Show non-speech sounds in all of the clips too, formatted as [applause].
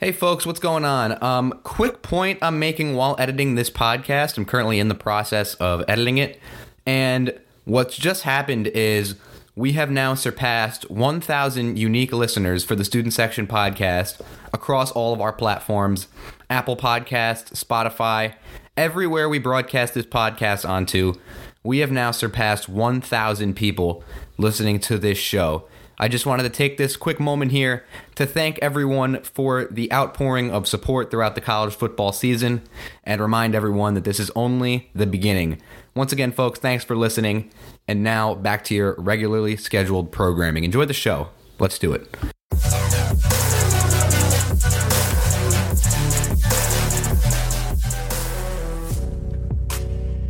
Hey folks, what's going on? Um, quick point I'm making while editing this podcast. I'm currently in the process of editing it, and what's just happened is we have now surpassed 1,000 unique listeners for the Student Section podcast across all of our platforms Apple Podcasts, Spotify, everywhere we broadcast this podcast onto. We have now surpassed 1,000 people listening to this show. I just wanted to take this quick moment here to thank everyone for the outpouring of support throughout the college football season and remind everyone that this is only the beginning. Once again, folks, thanks for listening. And now back to your regularly scheduled programming. Enjoy the show. Let's do it.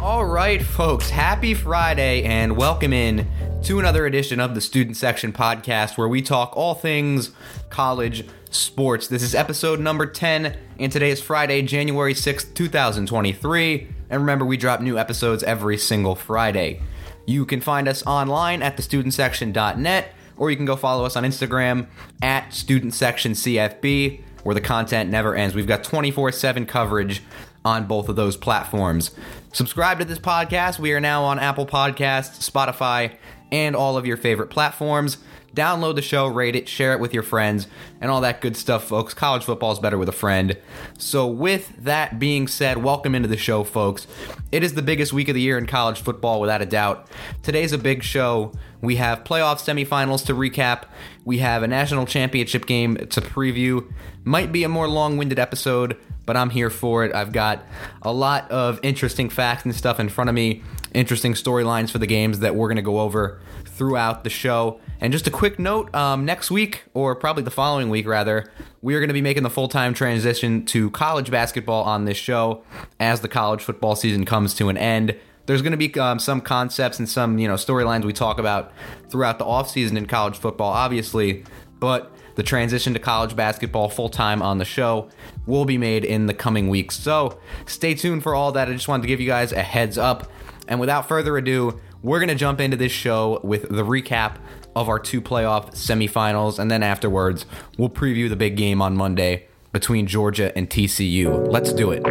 All right, folks, happy Friday and welcome in to another edition of the Student Section podcast where we talk all things college sports. This is episode number 10, and today is Friday, January 6th, 2023. And remember, we drop new episodes every single Friday. You can find us online at thestudentsection.net, or you can go follow us on Instagram at StudentSectionCFB, where the content never ends. We've got 24 7 coverage on both of those platforms. Subscribe to this podcast. We are now on Apple Podcasts, Spotify, and all of your favorite platforms. Download the show, rate it, share it with your friends, and all that good stuff, folks. College football is better with a friend. So, with that being said, welcome into the show, folks. It is the biggest week of the year in college football, without a doubt. Today's a big show. We have playoff semifinals to recap. We have a national championship game to preview. Might be a more long winded episode, but I'm here for it. I've got a lot of interesting facts and stuff in front of me, interesting storylines for the games that we're going to go over throughout the show. And just a quick note um, next week, or probably the following week rather, we are going to be making the full time transition to college basketball on this show as the college football season comes to an end. There's going to be um, some concepts and some you know storylines we talk about throughout the offseason in college football, obviously, but the transition to college basketball full time on the show will be made in the coming weeks. So stay tuned for all that. I just wanted to give you guys a heads up. And without further ado, we're going to jump into this show with the recap of our two playoff semifinals. And then afterwards, we'll preview the big game on Monday between Georgia and TCU. Let's do it.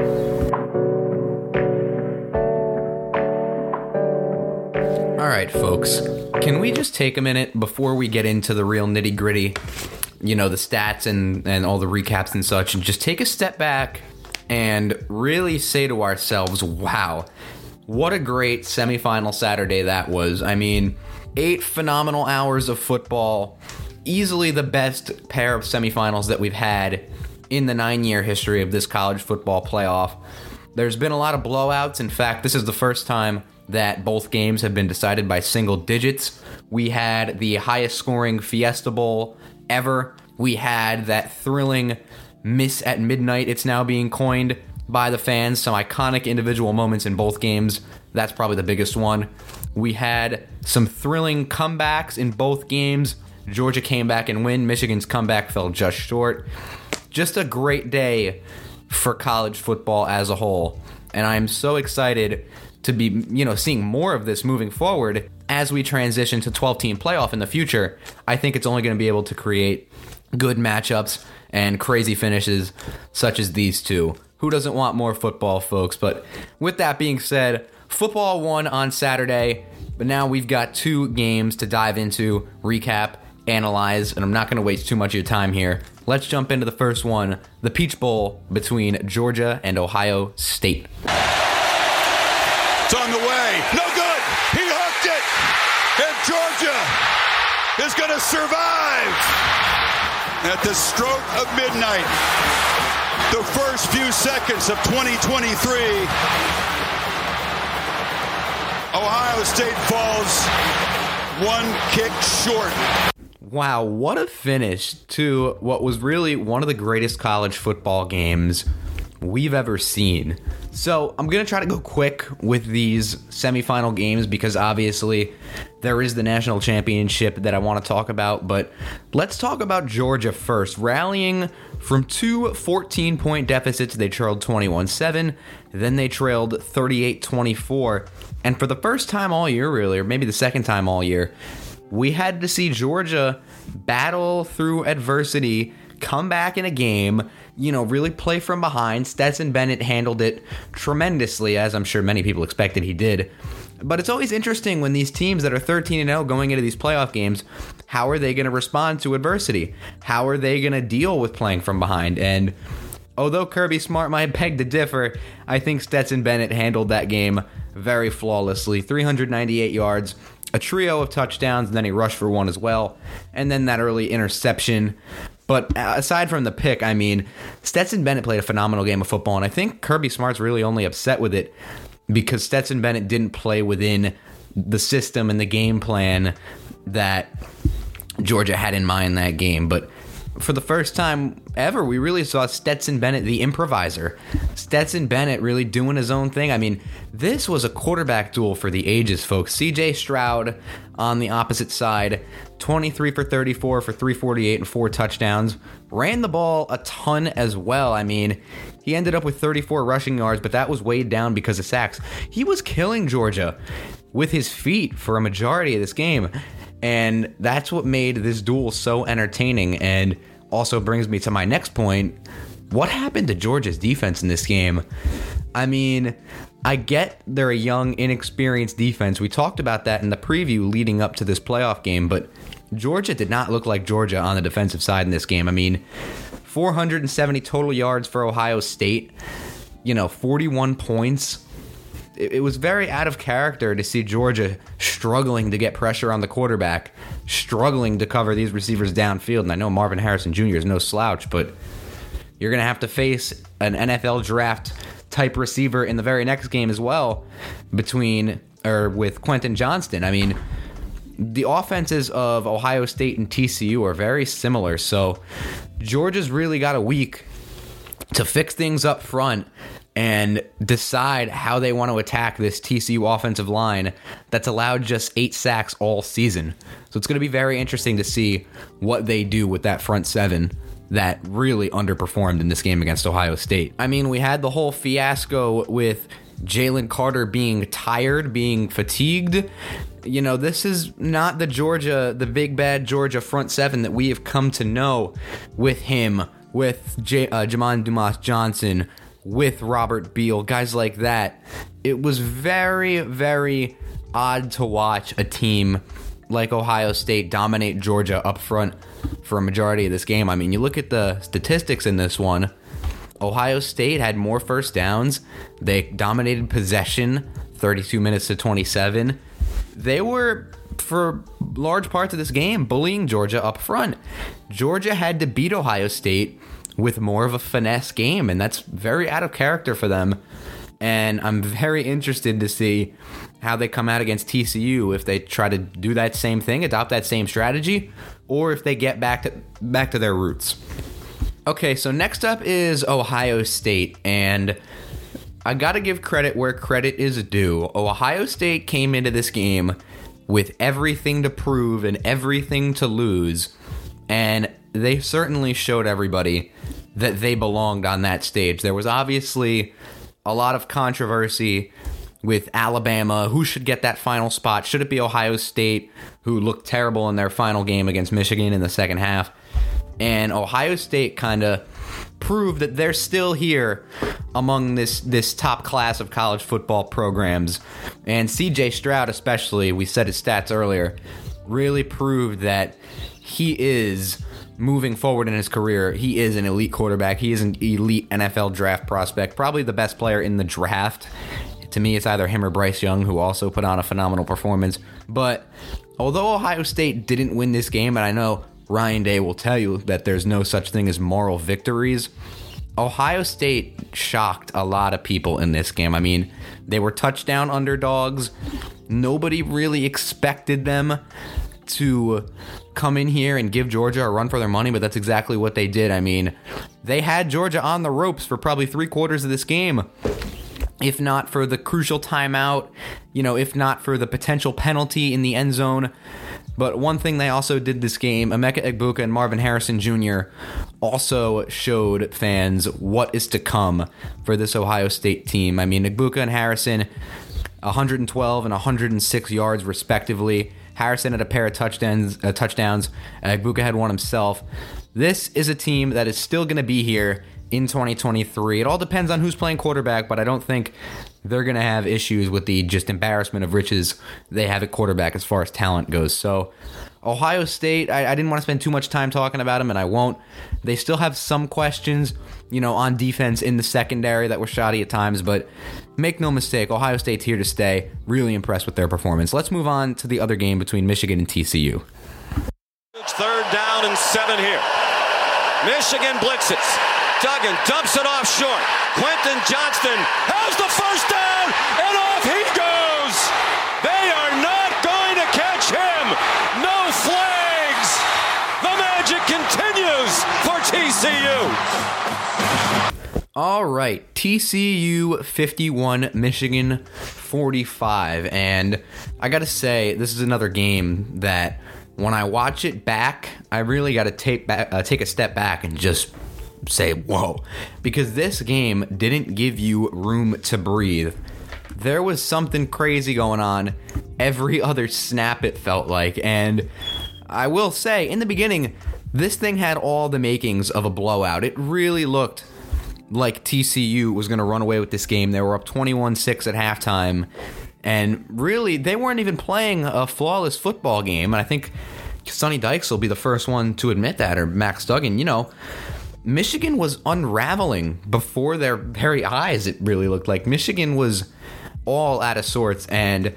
All right, folks. Can we just take a minute before we get into the real nitty gritty, you know, the stats and, and all the recaps and such, and just take a step back and really say to ourselves, wow, what a great semifinal Saturday that was. I mean, eight phenomenal hours of football, easily the best pair of semifinals that we've had in the nine year history of this college football playoff. There's been a lot of blowouts. In fact, this is the first time that both games have been decided by single digits. We had the highest scoring Fiesta Bowl ever. We had that thrilling miss at midnight, it's now being coined by the fans. Some iconic individual moments in both games. That's probably the biggest one. We had some thrilling comebacks in both games. Georgia came back and win. Michigan's comeback fell just short. Just a great day for college football as a whole. And I'm so excited to be, you know, seeing more of this moving forward as we transition to 12 team playoff in the future. I think it's only going to be able to create good matchups and crazy finishes such as these two. Who doesn't want more football, folks? But with that being said, football won on Saturday, but now we've got two games to dive into, recap, analyze, and I'm not going to waste too much of your time here. Let's jump into the first one the Peach Bowl between Georgia and Ohio State. It's on the way. No good. He hooked it. And Georgia is going to survive at the stroke of midnight. The first few seconds of 2023. Ohio State falls one kick short. Wow, what a finish to what was really one of the greatest college football games we've ever seen. So, I'm going to try to go quick with these semifinal games because obviously there is the national championship that I want to talk about. But let's talk about Georgia first. Rallying from two 14 point deficits, they trailed 21 7, then they trailed 38 24. And for the first time all year, really, or maybe the second time all year, we had to see Georgia battle through adversity, come back in a game, you know, really play from behind. Stetson Bennett handled it tremendously, as I'm sure many people expected he did. But it's always interesting when these teams that are 13 and 0 going into these playoff games, how are they going to respond to adversity? How are they going to deal with playing from behind? And although Kirby Smart might [laughs] beg to differ, I think Stetson Bennett handled that game very flawlessly. 398 yards, a trio of touchdowns, and then he rushed for one as well. And then that early interception. But aside from the pick, I mean, Stetson Bennett played a phenomenal game of football, and I think Kirby Smart's really only upset with it because Stetson Bennett didn't play within the system and the game plan that Georgia had in mind that game. But for the first time ever, we really saw Stetson Bennett, the improviser. Stetson Bennett really doing his own thing. I mean, this was a quarterback duel for the ages, folks. CJ Stroud on the opposite side, 23 for 34 for 348 and four touchdowns. Ran the ball a ton as well. I mean, he ended up with 34 rushing yards, but that was weighed down because of sacks. He was killing Georgia with his feet for a majority of this game. And that's what made this duel so entertaining and also brings me to my next point. What happened to Georgia's defense in this game? I mean, I get they're a young, inexperienced defense. We talked about that in the preview leading up to this playoff game, but Georgia did not look like Georgia on the defensive side in this game. I mean, 470 total yards for Ohio State, you know, 41 points it, was very out of character to see Georgia struggling to get pressure on the quarterback, struggling to cover these receivers downfield. And I know Marvin Harrison Jr. is no slouch, but you're going to have to face an NFL draft type receiver in the very next game as well between or with Quentin Johnston. I mean, the offenses of Ohio State and TCU are very similar. So Georgia's really got a week to fix things up front and decide how they want to attack this TCU offensive line that's allowed just eight sacks all season. So it's going to be very interesting to see what they do with that front seven that really underperformed in this game against Ohio State. I mean, we had the whole fiasco with Jalen Carter being tired, being fatigued. You know, this is not the Georgia, the big bad Georgia front seven that we have come to know with him, with J- uh, Jamon Dumas Johnson, with Robert Beal, guys like that. It was very, very odd to watch a team like Ohio State dominate Georgia up front for a majority of this game. I mean, you look at the statistics in this one. Ohio State had more first downs. They dominated possession 32 minutes to 27. They were, for large parts of this game, bullying Georgia up front. Georgia had to beat Ohio State with more of a finesse game, and that's very out of character for them. And I'm very interested to see how they come out against TCU if they try to do that same thing, adopt that same strategy, or if they get back to back to their roots. Okay, so next up is Ohio State, and I got to give credit where credit is due. Ohio State came into this game with everything to prove and everything to lose, and they certainly showed everybody that they belonged on that stage. There was obviously a lot of controversy with Alabama. Who should get that final spot? Should it be Ohio State, who looked terrible in their final game against Michigan in the second half? And Ohio State kind of proved that they're still here among this this top class of college football programs. And CJ Stroud, especially, we said his stats earlier, really proved that he is moving forward in his career, he is an elite quarterback. He is an elite NFL draft prospect, probably the best player in the draft. To me, it's either him or Bryce Young, who also put on a phenomenal performance. But although Ohio State didn't win this game, and I know Ryan Day will tell you that there's no such thing as moral victories, Ohio State shocked a lot of people in this game. I mean, they were touchdown underdogs. Nobody really expected them to come in here and give Georgia a run for their money, but that's exactly what they did. I mean, they had Georgia on the ropes for probably three quarters of this game. If not for the crucial timeout, you know, if not for the potential penalty in the end zone. But one thing they also did this game, Emeka Egbuka and Marvin Harrison Jr. also showed fans what is to come for this Ohio State team. I mean, Egbuka and Harrison, 112 and 106 yards respectively. Harrison had a pair of touchdowns. Uh, touchdowns. Uh, Buka had one himself. this is a team that is still going to be here in 2023. It all depends on who's playing quarterback, but I don't think they're going to have issues with the just embarrassment of riches they have at quarterback as far as talent goes. So, Ohio State, I, I, didn't want to spend too much time talking about them, and I won't. They still have some questions, you know, on defense in the secondary that were shoddy at times, but make no mistake, Ohio State's here to stay. Really impressed with their performance. Let's move on to the other game between Michigan and TCU. It's third down and seven here. Michigan blitzes. Duggan dumps it off short. Quentin Johnston has the first down, and off he goes. They are not going to catch him. No flags. The magic continues for TCU. All right, TCU 51, Michigan 45. And I got to say, this is another game that when I watch it back, I really got to take back, uh, take a step back and just say, "Whoa," because this game didn't give you room to breathe. There was something crazy going on every [laughs] other snap. It felt like, and I will say, in the beginning, this thing had all the makings of a blowout. It really looked like TCU was going to run away with this game. They were up 21 6 at halftime. And really, they weren't even playing a flawless football game. And I think Sonny Dykes will be the first one to admit that, or Max Duggan. You know, Michigan was unraveling before their very eyes, it really looked like. Michigan was all out of sorts. And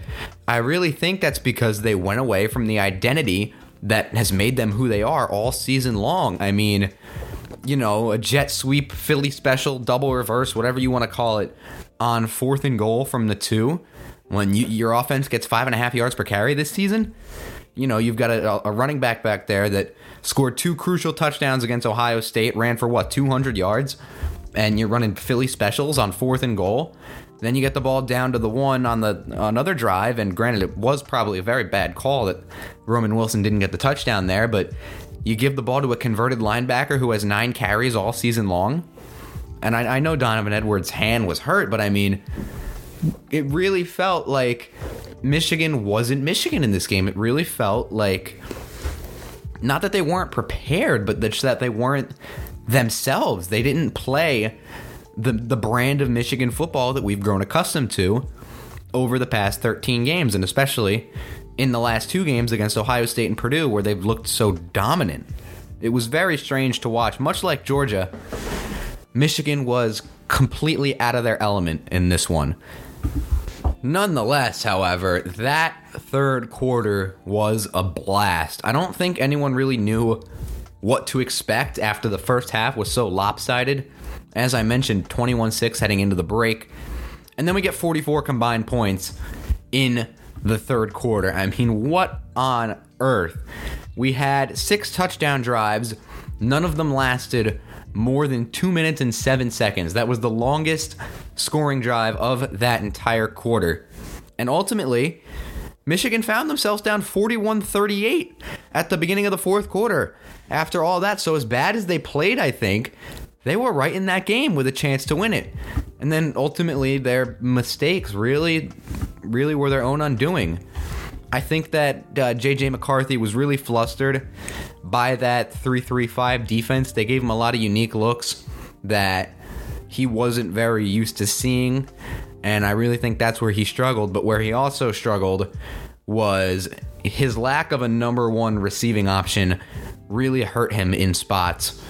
I really think that's because they went away from the identity that has made them who they are all season long. I mean, you know, a jet sweep, Philly special, double reverse, whatever you want to call it, on fourth and goal from the two when you, your offense gets five and a half yards per carry this season, you know, you've got a, a, running back back there that scored two crucial touchdowns against Ohio State, ran for what, 200 yards, and you're running Philly specials on fourth and goal. Then you get the ball down to the one on the another drive, and granted, it was probably a very bad call that Roman Wilson didn't get the touchdown there, but you give the ball to a converted linebacker who has nine carries all season long. And I, I know Donovan Edwards' hand was hurt, but I mean, it really felt like Michigan wasn't Michigan in this game. It really felt like not that they weren't prepared, but just that they weren't themselves. They didn't play the the brand of Michigan football that we've grown accustomed to over the past 13 games, and especially in the last two games against Ohio State and Purdue, where they've looked so dominant. It was very strange to watch. Much like Georgia, Michigan was completely out of their element in this one. Nonetheless, however, that third quarter was a blast. I don't think anyone really knew what to expect after the first half was so lopsided. As I mentioned, 21 6 heading into the break. And then we get 44 combined points in the third quarter. I mean, what on earth? We had six touchdown drives, none of them lasted more than two minutes and seven seconds. That was the longest scoring drive of that entire quarter. And ultimately, Michigan found themselves down 41 38 at the beginning of the fourth quarter. After all that, so as bad as they played, I think, they were right in that game with a chance to win it. And then ultimately, their mistakes really, really were their own undoing. I think that uh, JJ McCarthy was really flustered by that 335 defense. They gave him a lot of unique looks that he wasn't very used to seeing. And I really think that's where he struggled. But where he also struggled was his lack of a number one receiving option really hurt him in spots.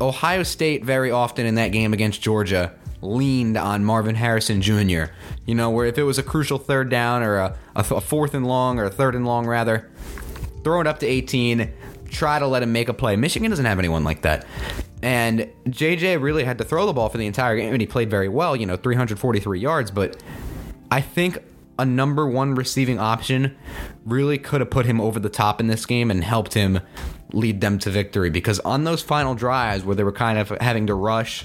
Ohio State, very often in that game against Georgia, leaned on Marvin Harrison Jr. You know, where if it was a crucial third down or a, a, fourth and long or a third and long rather, throw it up to 18, try to let him make a play. Michigan doesn't have anyone like that. And JJ really had to throw the ball for the entire game, and he played very well, you know, 343 yards. But I think a number one receiving option really could have put him over the top in this game and helped him lead them to victory because on those final drives where they were kind of having to rush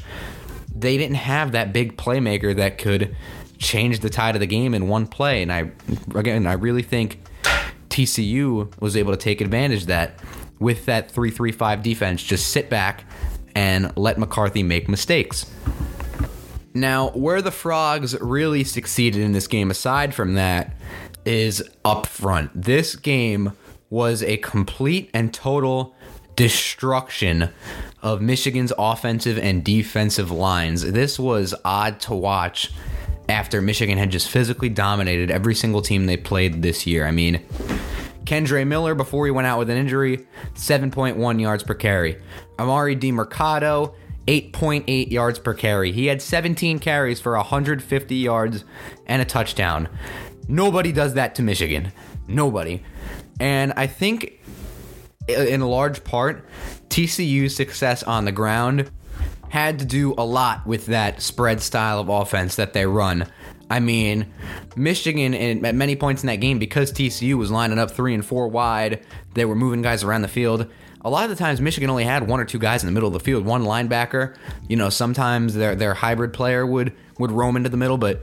they didn't have that big playmaker that could change the tide of the game in one play. And I, again, I really think TCU was able to take advantage of that with that 3 3 5 defense. Just sit back and let McCarthy make mistakes. Now, where the Frogs really succeeded in this game, aside from that, is up front. This game was a complete and total destruction of Michigan's offensive and defensive lines. This was odd to watch after Michigan had just physically dominated every single team they played this year. I mean, Kendre Miller, before he went out with an injury, 7.1 yards per carry. Emari Demercado, 8.8 yards per carry. He had 17 carries for 150 yards and a touchdown. Nobody does that to Michigan. Nobody. And I think, in large part, TCU's success on the ground had to do a lot with that spread style of offense that they run. I mean, Michigan in, at many points in that game, because TCU was lining up three and four wide, they were moving guys around the field. A lot of the times, Michigan only had one or two guys in the middle of the field, one linebacker. You know, sometimes their their hybrid player would would roam into the middle, but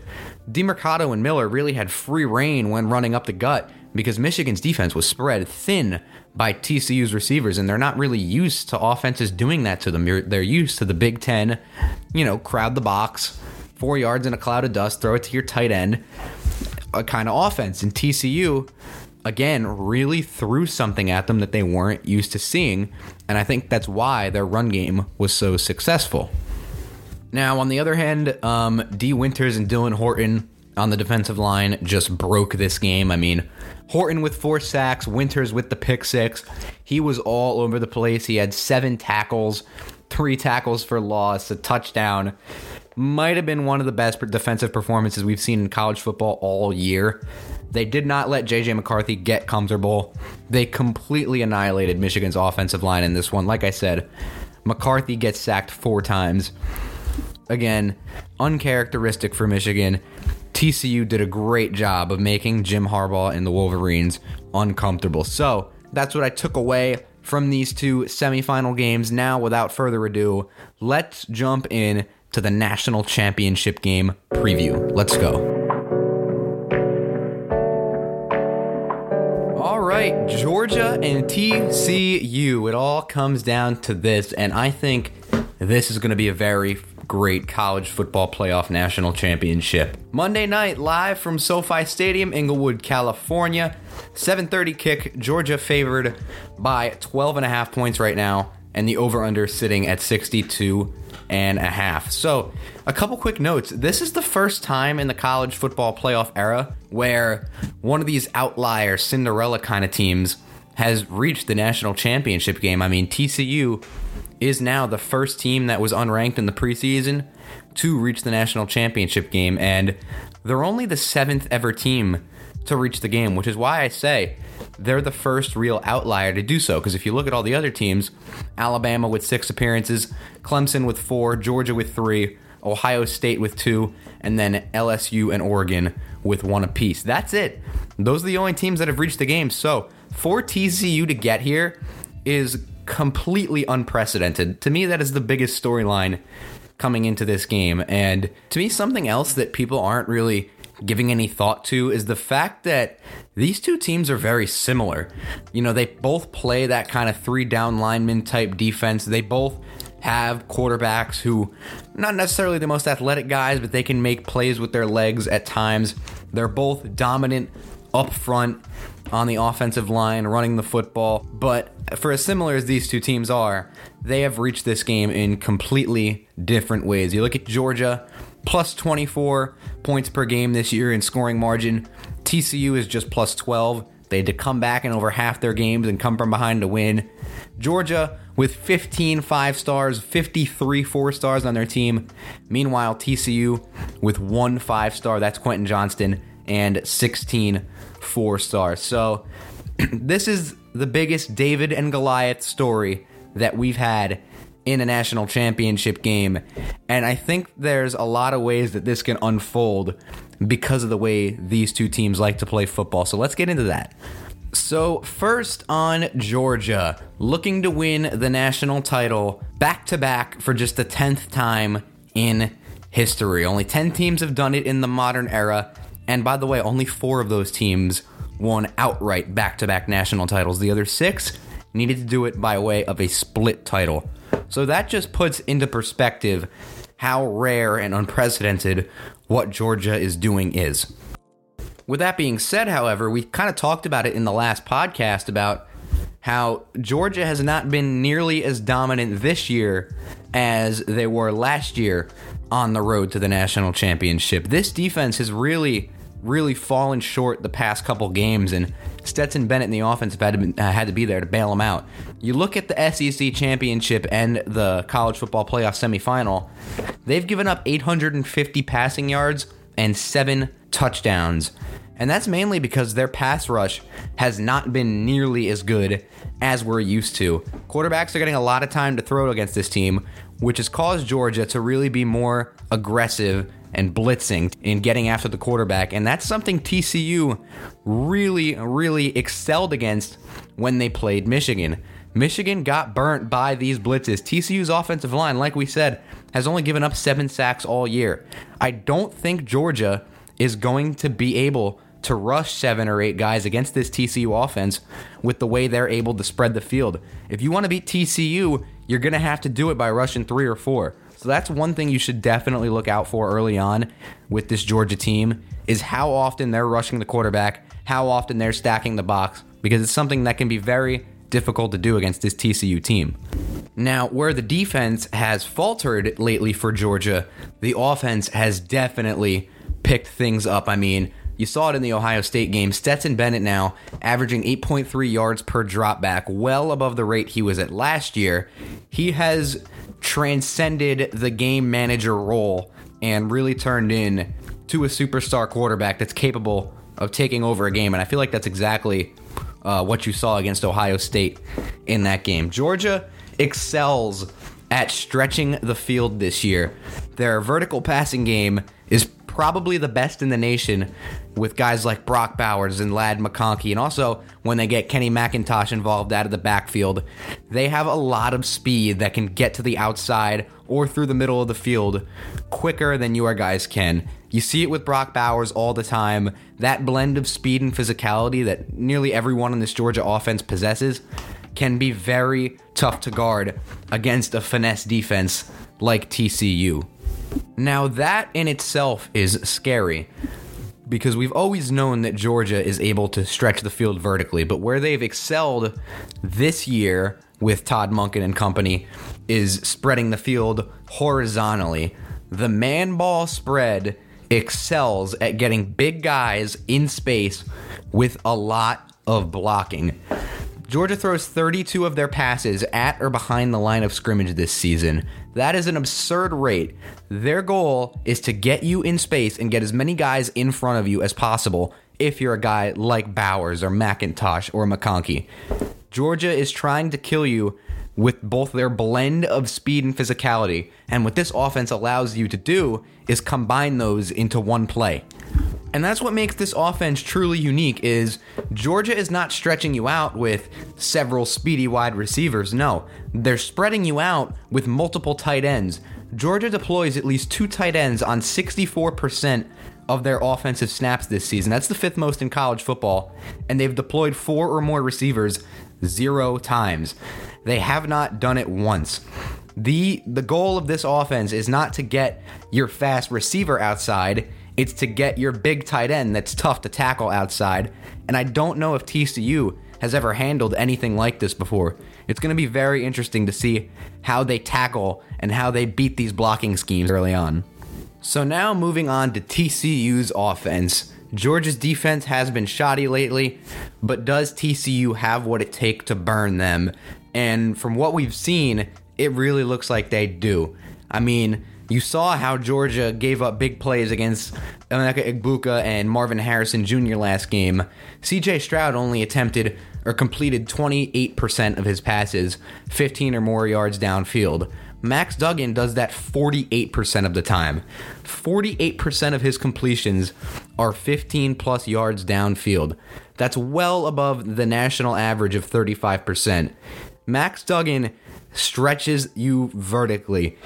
Demercado and Miller really had free reign when running up the gut because Michigan's defense was spread thin by TCU's receivers, and they're not really used to offenses doing that to them. They're used to the Big Ten, you know, crowd the box, four yards in a cloud of dust, throw it to your tight end, a kind of offense. And TCU, again, really threw something at them that they weren't used to seeing, and I think that's why their run game was so successful. Now, on the other hand, um, Dee Winters and Dylan Horton on the defensive line just broke this game. I mean, Horton with four sacks, Winters with the pick six. He was all over the place. He had seven tackles, three tackles for loss, a touchdown. Might have been one of the best defensive performances we've seen in college football all year. They did not let JJ McCarthy get comfortable. They completely annihilated Michigan's offensive line in this one. Like I said, McCarthy gets sacked four times. Again, uncharacteristic for Michigan. TCU did a great job of making Jim Harbaugh and the Wolverines uncomfortable. So that's what I took away from these two semifinal games. Now, without further ado, let's jump in to the national championship game preview. Let's go. All right, Georgia and TCU. It all comes down to this, and I think this is going to be a very great college football playoff national championship. Monday night live from SoFi Stadium, Inglewood, California. 7:30 kick. Georgia favored by 12 and a half points right now and the over under sitting at 62 and a half. So, a couple quick notes. This is the first time in the college football playoff era where one of these outlier Cinderella kind of teams has reached the national championship game. I mean, TCU is now the first team that was unranked in the preseason to reach the national championship game, and they're only the seventh ever team to reach the game, which is why I say they're the first real outlier to do so. Because if you look at all the other teams, Alabama with six appearances, Clemson with four, Georgia with three, Ohio State with two, and then LSU and Oregon with one apiece. That's it. Those are the only teams that have reached the game. So for TCU to get here is completely unprecedented. To me, that is the biggest storyline coming into this game. And to me, something else that people aren't really giving any thought to is the fact that these two teams are very similar. You know, they both play that kind of three down lineman type defense. They both have quarterbacks who, not necessarily the most athletic guys, but they can make plays with their legs at times. They're both dominant up front on the offensive line, running the football. But for as similar as these two teams are, they have reached this game in completely different ways. You look at Georgia, plus 24 points per game this year in scoring margin. TCU is just plus 12. They had to come back in over half their games and come from behind to win. Georgia with 15 five stars, 53 four stars on their team. Meanwhile, TCU with one five star, that's Quentin Johnston, and 16 four stars. So [clears throat] this is the biggest David and Goliath story that we've had in a national championship game. And I think there's a lot of ways that this can unfold because of the way these two teams like to play football. So let's get into that. So, first on Georgia, looking to win the national title back to back for just the 10th time in history. Only 10 teams have done it in the modern era. And by the way, only four of those teams won outright back to back national titles. The other six needed to do it by way of a split title. So that just puts into perspective how rare and unprecedented what Georgia is doing is. With that being said, however, we kind of talked about it in the last podcast about how Georgia has not been nearly as dominant this year as they were last year on the road to the national championship. This defense has really, really fallen short the past couple games, and Stetson Bennett and the offense have had to, uh, had to be there to bail them out. You look at the SEC championship and the college football playoff semifinal, they've given up 850 passing yards and seven touchdowns. And that's mainly because their pass rush has not been nearly as good as we're used to. Quarterbacks are getting a lot of time to throw against this team, which has caused Georgia to really be more aggressive and blitzing in getting after the quarterback. And that's something TCU really, really excelled against when they played Michigan. Michigan got burnt by these blitzes. TCU's offensive line, like we said, has only given up seven sacks all year. I don't think Georgia is going to be able to rush seven or eight guys against this TCU offense with the way they're able to spread the field. If you want to beat TCU, you're going to have to do it by rushing three or four. So that's one thing you should definitely look out for early on with this Georgia team is how often they're rushing the quarterback, how often they're stacking the box because it's something that can be very difficult to do against this TCU team. Now, where the defense has faltered lately for Georgia, the offense has definitely picked things up. I mean, you saw it in the Ohio State game. Stetson Bennett now averaging 8.3 yards per dropback, well above the rate he was at last year. He has transcended the game manager role and really turned in to a superstar quarterback that's capable of taking over a game. And I feel like that's exactly uh, what you saw against Ohio State in that game. Georgia excels at stretching the field this year. Their vertical passing game probably the best in the nation with guys like Brock Bowers and Ladd McConkey. And also, when they get Kenny McIntosh involved out of the backfield, they have a lot of speed that can get to the outside or through the middle of the field quicker than your guys can. You see it with Brock Bowers all the time. That blend of speed and physicality that nearly everyone in this Georgia offense possesses can be very tough to guard against a finesse defense like TCU. Now, that in itself is scary because we've always known that Georgia is able to stretch the field vertically, but where they've excelled this year with Todd Monken and company is spreading the field horizontally. The man ball spread excels at getting big guys in space with a lot of blocking. Georgia throws 32 of their passes at or behind the line of scrimmage this season. That is an absurd rate. Their goal is to get you in space and get as many guys in front of you as possible if you're a guy like Bowers or McIntosh or McConkey. Georgia is trying to kill you with both their blend of speed and physicality, and what this offense allows you to do is combine those into one play. And that's what makes this offense truly unique is Georgia is not stretching you out with several speedy wide receivers. No, they're spreading you out with multiple tight ends. Georgia deploys at least two tight ends on 64% of their offensive snaps this season. That's the fifth most in college football, and they've deployed four or more receivers zero times. They have not done it once. The the goal of this offense is not to get your fast receiver outside it's to get your big tight end that's tough to tackle outside. And I don't know if TCU has ever handled anything like this before. It's going to be very interesting to see how they tackle and how they beat these blocking schemes early on. So now moving on to TCU's offense. Georgia's defense has been shoddy lately, but does TCU have what it takes to burn them? And from what we've seen, it really looks like they do. I mean, you saw how Georgia gave up big plays against Emeka Egbuka and Marvin Harrison Jr. last game. CJ Stroud only attempted or completed 28% of his passes, 15 or more yards downfield. Max Duggan does that 48% of the time. 48% of his completions are 15 plus yards downfield. That's well above the national average of 35%. Max Duggan stretches you vertically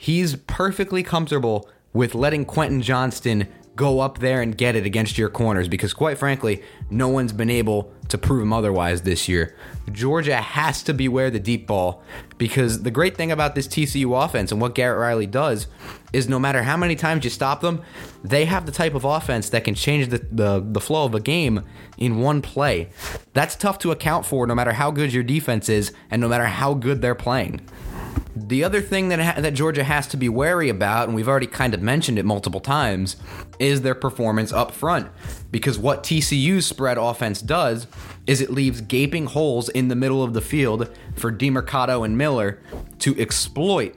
he's perfectly comfortable with letting Quentin Johnston go up there and get it against your corners because, quite frankly, no one's been able to prove him otherwise this year. Georgia has to beware the deep ball because the great thing about this TCU offense and what Garrett Riley does is no matter how many times you stop them, they have the type of offense that can change the, the, the flow of a game in one play. That's tough to account for no matter how good your defense is and no matter how good they're playing. The other thing that ha- that Georgia has to be wary about, and we've already kind of mentioned it multiple times, is their performance up front. Because what TCU's spread offense does is it leaves gaping holes in the middle of the field for DeMercado and Miller to exploit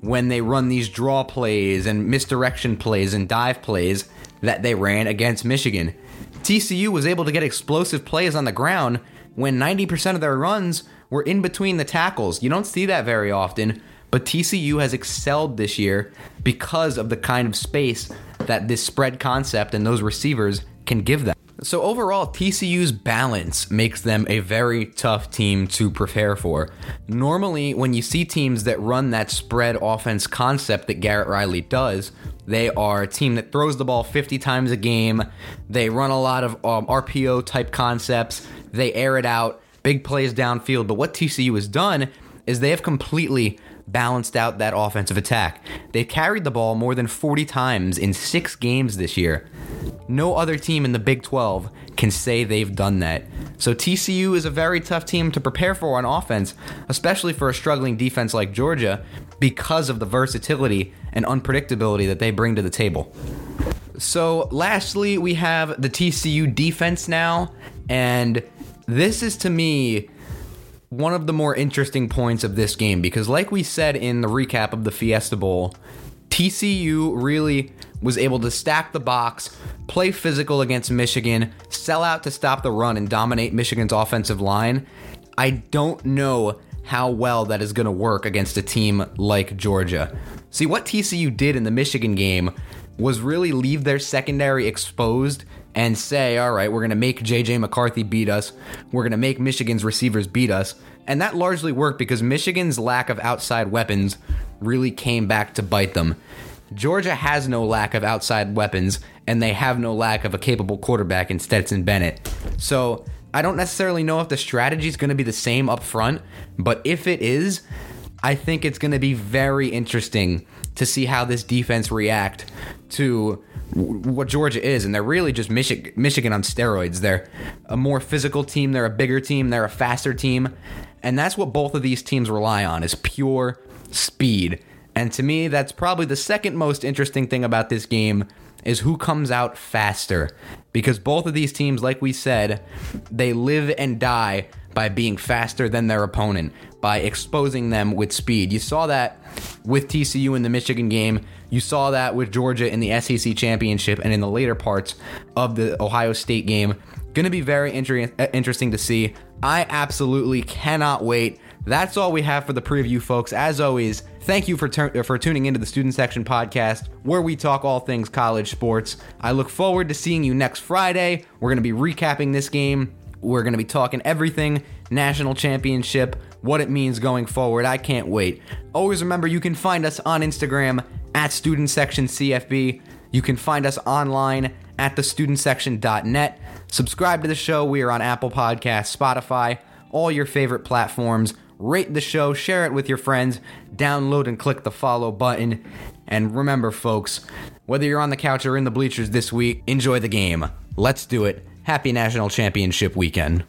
when they run these draw plays and misdirection plays and dive plays that they ran against Michigan. TCU was able to get explosive plays on the ground when 90% of their runs were in between the tackles. You don't see that very often, but TCU has excelled this year because of the kind of space that this spread concept and those receivers can give them. So overall, TCU's balance makes them a very tough team to prepare for. Normally, when you see teams that run that spread offense concept that Garrett Riley does, they are a team that throws the ball 50 times a game. They run a lot of um, RPO type concepts. They air it out, big plays downfield. But what TCU has done is they have completely balanced out that offensive attack. They've carried the ball more than 40 times in six games this year. No other team in the Big 12 can say they've done that. So TCU is a very tough team to prepare for on offense, especially for a struggling defense like Georgia, because of the versatility and unpredictability that they bring to the table. So, lastly, we have the TCU defense now, and this is to me one of the more interesting points of this game because, like we said in the recap of the Fiesta Bowl, TCU really was able to stack the box, play physical against Michigan, sell out to stop the run, and dominate Michigan's offensive line. I don't know how well that is going to work against a team like Georgia. See, what TCU did in the Michigan game was really leave their secondary exposed and say, all right, we're going to make JJ McCarthy beat us. We're going to make Michigan's receivers beat us. And that largely worked because Michigan's lack of outside weapons really came back to bite them. Georgia has no lack of outside weapons, and they have no lack of a capable quarterback in Stetson Bennett. So I don't necessarily know if the strategy is going to be the same up front, but if it is, I think it's going to be very interesting to see how this defense react to what Georgia is, and they're really just Michigan, Michigan on steroids. They're a more physical team, they're a bigger team, they're a faster team, and that's what both of these teams rely on is pure speed. And to me, that's probably the second most interesting thing about this game is who comes out faster. Because both of these teams, like we said, they live and die by being faster than their opponent, by exposing them with speed. You saw that with TCU in the Michigan game. You saw that with Georgia in the SEC championship and in the later parts of the Ohio State game. Going to be very uh, interesting to see. I absolutely cannot wait. That's all we have for the preview, folks. As always, thank you for tur- uh, for tuning into the Student Section podcast, where we talk all things college sports. I look forward to seeing you next Friday. We're going to be recapping this game. We're going to be talking everything national championship, what it means going forward. I can't wait. Always remember you can find us on Instagram at Student Section CFB. You can find us online at thestudentsection.net. Subscribe to the show. We are on Apple Podcasts, Spotify, all your favorite platforms. Rate the show, share it with your friends, download and click the follow button. And remember, folks, whether you're on the couch or in the bleachers this week, enjoy the game. Let's do it. Happy National Championship weekend.